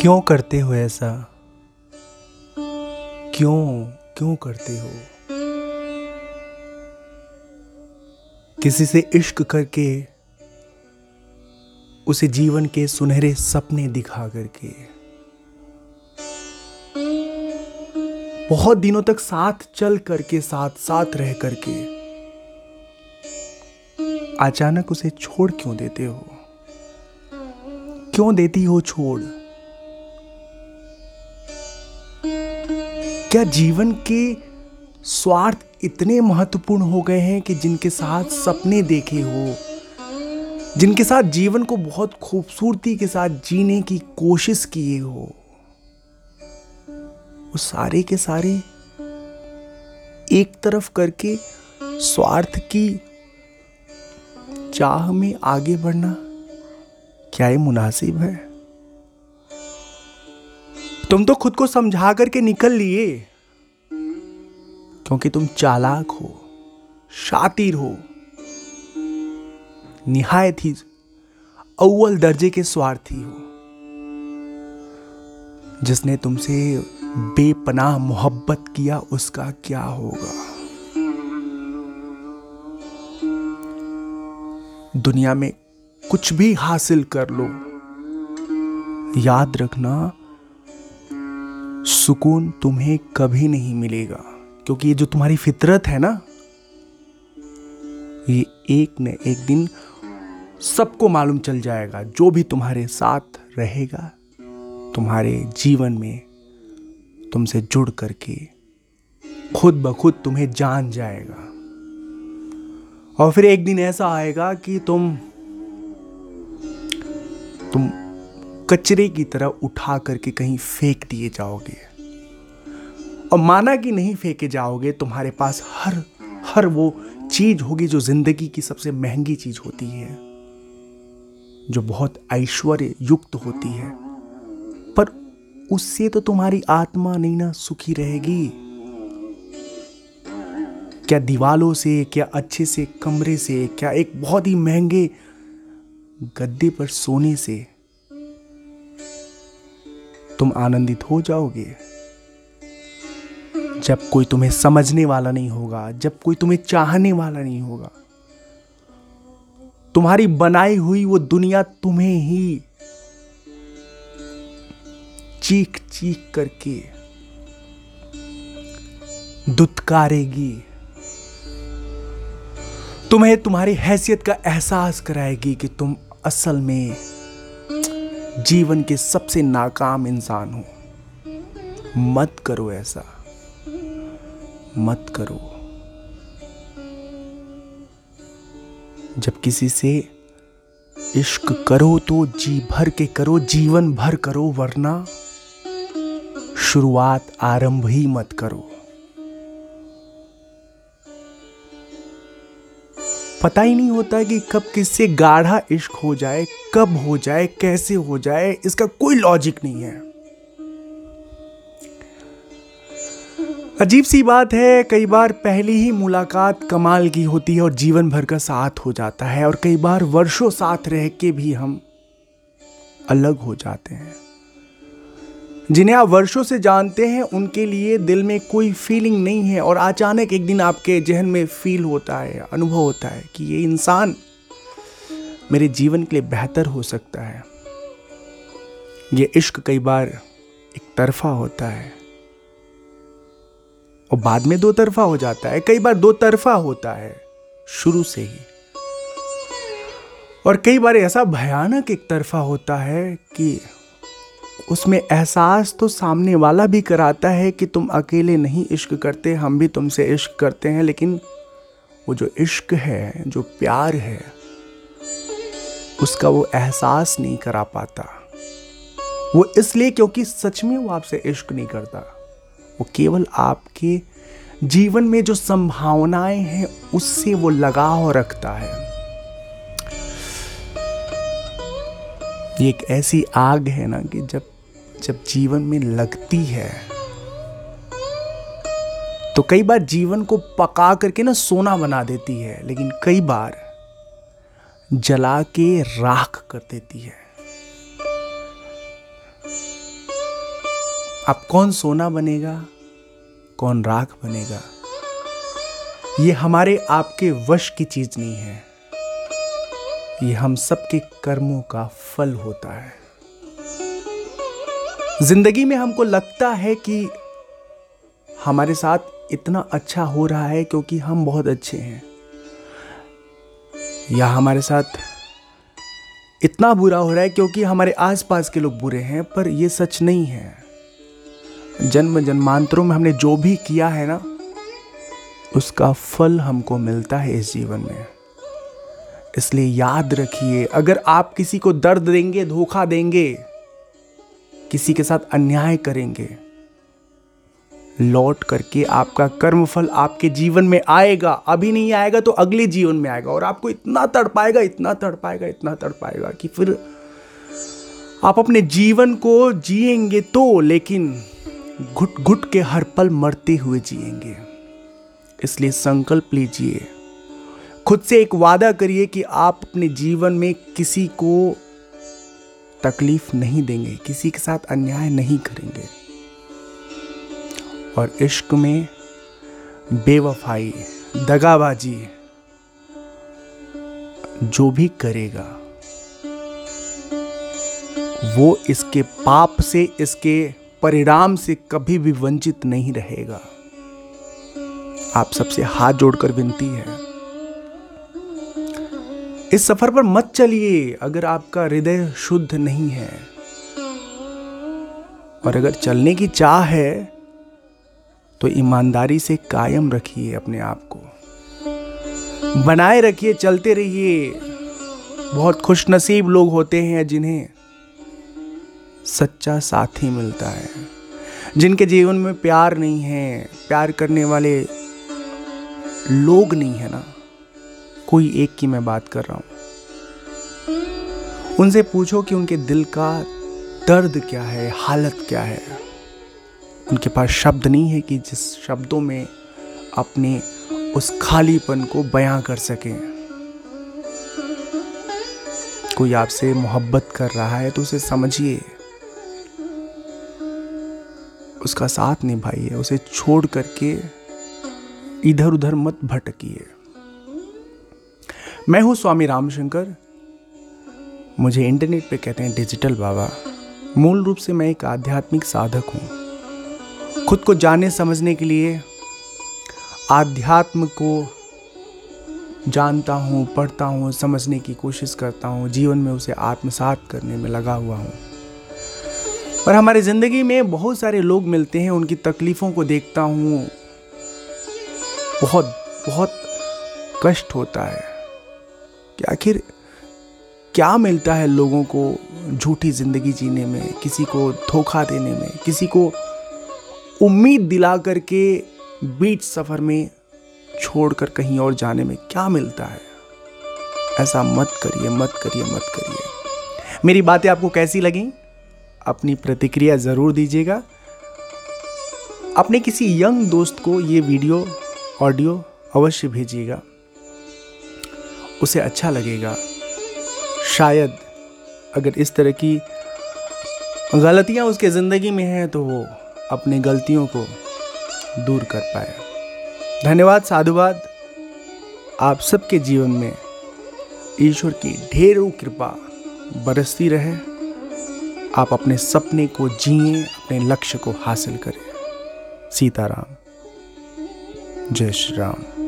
क्यों करते हो ऐसा? क्यों क्यों करते हो? किसी से इश्क करके, उसे जीवन के सुनहरे सपने दिखा करके। बहुत दिनों तक साथ चल करके, साथ साथ रह करके। अचानक उसे छोड़ क्यों देते हो? क्यों देती हो छोड़? क्या जीवन के स्वार्थ इतने महत्वपूर्ण हो गए हैं कि जिनके साथ सपने देखे हो? जिनके साथ जीवन को बहुत खूबसूरती के साथ जीने की कोशिश किए हो? वो सारे के सारे एक तरफ़ करके स्वार्थ की चाह में आगे बढ़ना क्या ये मुनासिब है? तुम तो खुद को समझा करके निकल लिए। क्योंकि तुम चालाक हो, शातिर हो। निहायत ही अव्वल दर्जे के स्वार्थी हो। जिसने तुमसे बेपनाह मोहब्बत किया, उसका क्या होगा? दुनिया में कुछ भी हासिल कर लो। याद रखना सुकून तुम्हें कभी नहीं मिलेगा। क्योंकि ये जो तुम्हारी फितरत है ना, ये एक न एक दिन सबको मालूम चल जाएगा। जो भी तुम्हारे साथ रहेगा, तुम्हारे जीवन में तुमसे जुड़ करके खुद ब खुद तुम्हें जान जाएगा। और फिर एक दिन ऐसा आएगा कि तुम तुम कचरे की तरह उठा करके कहीं फेंक दिए जाओगे। और माना कि नहीं फेंके जाओगे, तुम्हारे पास हर हर वो चीज़ होगी जो ज़िंदगी की सबसे महँगी चीज़ होती है, जो बहुत ऐश्वर्य युक्त होती है। पर उससे तो तुम्हारी आत्मा नहीं ना सुखी रहेगी। क्या दीवालों से, क्या अच्छे से, कमरे से, क्या एक बहुत ही महँगे गद्दे पर सोने से तुम आनंदित हो जाओगे। जब कोई तुम्हें समझने वाला नहीं होगा, जब कोई तुम्हें चाहने वाला नहीं होगा, तुम्हारी बनाई हुई वो दुनिया तुम्हें ही चीख चीख करके दुत्कारेगी। तुम्हें तुम्हारी हैसियत का एहसास कराएगी कि तुम असल में जीवन के सबसे नाकाम इंसान हो। मत करो ऐसा। मत करो। जब किसी से इश्क करो तो जी भर के करो, जीवन भर करो, वरना शुरुआत आरंभ ही मत करो। पता ही नहीं होता कि कब किससे गाढ़ा इश्क हो जाए, कब हो जाए, कैसे हो जाए, इसका कोई लॉजिक नहीं है। अजीब सी बात है, कई बार पहली ही मुलाकात कमाल की होती है और जीवन भर का साथ हो जाता है और कई बार वर्षों साथ रह के भी हम अलग हो जाते हैं। जिन्हें आप वर्षों से जानते हैं, उनके लिए दिल में कोई फीलिंग नहीं है और अचानक एक दिन आपके जहन में फील होता है, अनुभव होता है कि ये इंसान मेरे जीवन के लिए बेहतर हो सकता है। ये इश्क कई बार एक तरफा होता है और बाद में दो तरफा हो जाता है। कई बार दो तरफा होता है, शुरू से ही। और कई बार ऐसा भयानक एक तरफा होता है कि उसमें एहसास तो सामने वाला भी कराता है कि तुम अकेले नहीं इश्क करते, हम भी तुमसे इश्क करते हैं, लेकिन वो जो इश्क है, जो प्यार है, उसका वो एहसास नहीं करा पाता। वो इसलिए क्योंकि सच में वो आपसे इश्क नहीं करता। वो केवल आपके जीवन में जो संभावनाएँ हैं, उससे वो लगाव रखता है। ये एक ऐसी आग है ना कि जब जब जीवन में लगती है तो कई बार जीवन को पका करके ना सोना बना देती है, लेकिन कई बार जला के राख कर देती है। अब कौन सोना बनेगा? कौन राख बनेगा? ये हमारे आपके वश की चीज़ नहीं है। ये हम सबके कर्मों का फल होता है। ज़िंदगी में हमको लगता है कि हमारे साथ इतना अच्छा हो रहा है क्योंकि हम बहुत अच्छे हैं। या हमारे साथ इतना बुरा हो रहा है क्योंकि हमारे आसपास के लोग बुरे हैं, पर यह सच नहीं है। जन्म जन्मांतरों में हमने जो भी किया है ना, उसका फल हमको मिलता है इस जीवन में। इसलिए याद रखिए, अगर आप किसी को दर्द देंगे, धोखा देंगे किसी के साथ अन्याय करेंगे। लौट करके आपका कर्मफल आपके जीवन में आएगा। अभी नहीं आएगा तो अगले जीवन में आएगा और आपको इतना तड़पाएगा इतना तड़पाएगा इतना तड़पाएगा कि फिर आप अपने जीवन को जिएँगे तो लेकिन घुट घुट के हर पल मरते हुए जिएँगे। इसलिए संकल्प लीजिए। खुद से एक वादा करिए कि आप अपने जीवन में किसी को तकलीफ़ नहीं देंगे, किसी के साथ अन्याय नहीं करेंगे। और इश्क में बेवफाई, दगाबाजी, जो भी करेगा, वो इसके पाप से, इसके परिणाम से कभी भी वंचित नहीं रहेगा। आप सबसे हाथ जोड़कर विनती है इस सफ़र पर मत चलिए, अगर आपका हृदय शुद्ध नहीं है। और अगर चलने की चाह है तो ईमानदारी से कायम रखिए अपने आप को। बनाए रखिए, चलते रहिए। बहुत खुशनसीब लोग होते हैं जिन्हें सच्चा साथी मिलता है। जिनके जीवन में प्यार नहीं है, प्यार करने वाले लोग नहीं है ना। कोई एक की मैं बात कर रहा हूँ। उनसे पूछो कि उनके दिल का दर्द क्या है, हालत क्या है। उनके पास शब्द नहीं है कि जिस शब्दों में अपने उस खालीपन को बयां कर सकें। कोई आपसे मोहब्बत कर रहा है तो उसे समझिए। उसका साथ निभाइए, उसे छोड़ करके इधर उधर मत भटकिए। मैं हूँ स्वामी रामशंकर। मुझे इंटरनेट पे कहते हैं डिजिटल बाबा। मूल रूप से मैं एक आध्यात्मिक साधक हूँ। खुद को जानने समझने के लिए आध्यात्म को जानता हूँ, पढ़ता हूँ, समझने की कोशिश करता हूँ, जीवन में उसे आत्मसात करने में लगा हुआ हूँ। पर हमारे ज़िंदगी में बहुत सारे लोग मिलते हैं, उनकी तकलीफ़ों को देखता हूँ। बहुत बहुत कष्ट होता है। कि आखिर क्या मिलता है लोगों को झूठी ज़िंदगी जीने में, किसी को धोखा देने में, किसी को उम्मीद दिला करके बीच सफ़र में छोड़कर कहीं और जाने में क्या मिलता है? ऐसा मत करिए मत करिए मत करिए। मेरी बातें आपको कैसी लगी? अपनी प्रतिक्रिया ज़रूर दीजिएगा। अपने किसी यंग दोस्त को ये वीडियो, ऑडियो अवश्य भेजिएगा। उसे अच्छा लगेगा। शायद अगर इस तरह की गलतियाँ उसके ज़िंदगी में हैं तो वो अपनी गलतियों को दूर कर पाए। धन्यवाद, साधुवाद। आप सबके जीवन में ईश्वर की ढेरों कृपा बरसती रहे। आप अपने सपने को जिए, अपने लक्ष्य को हासिल करें। सीताराम, जय श्री राम।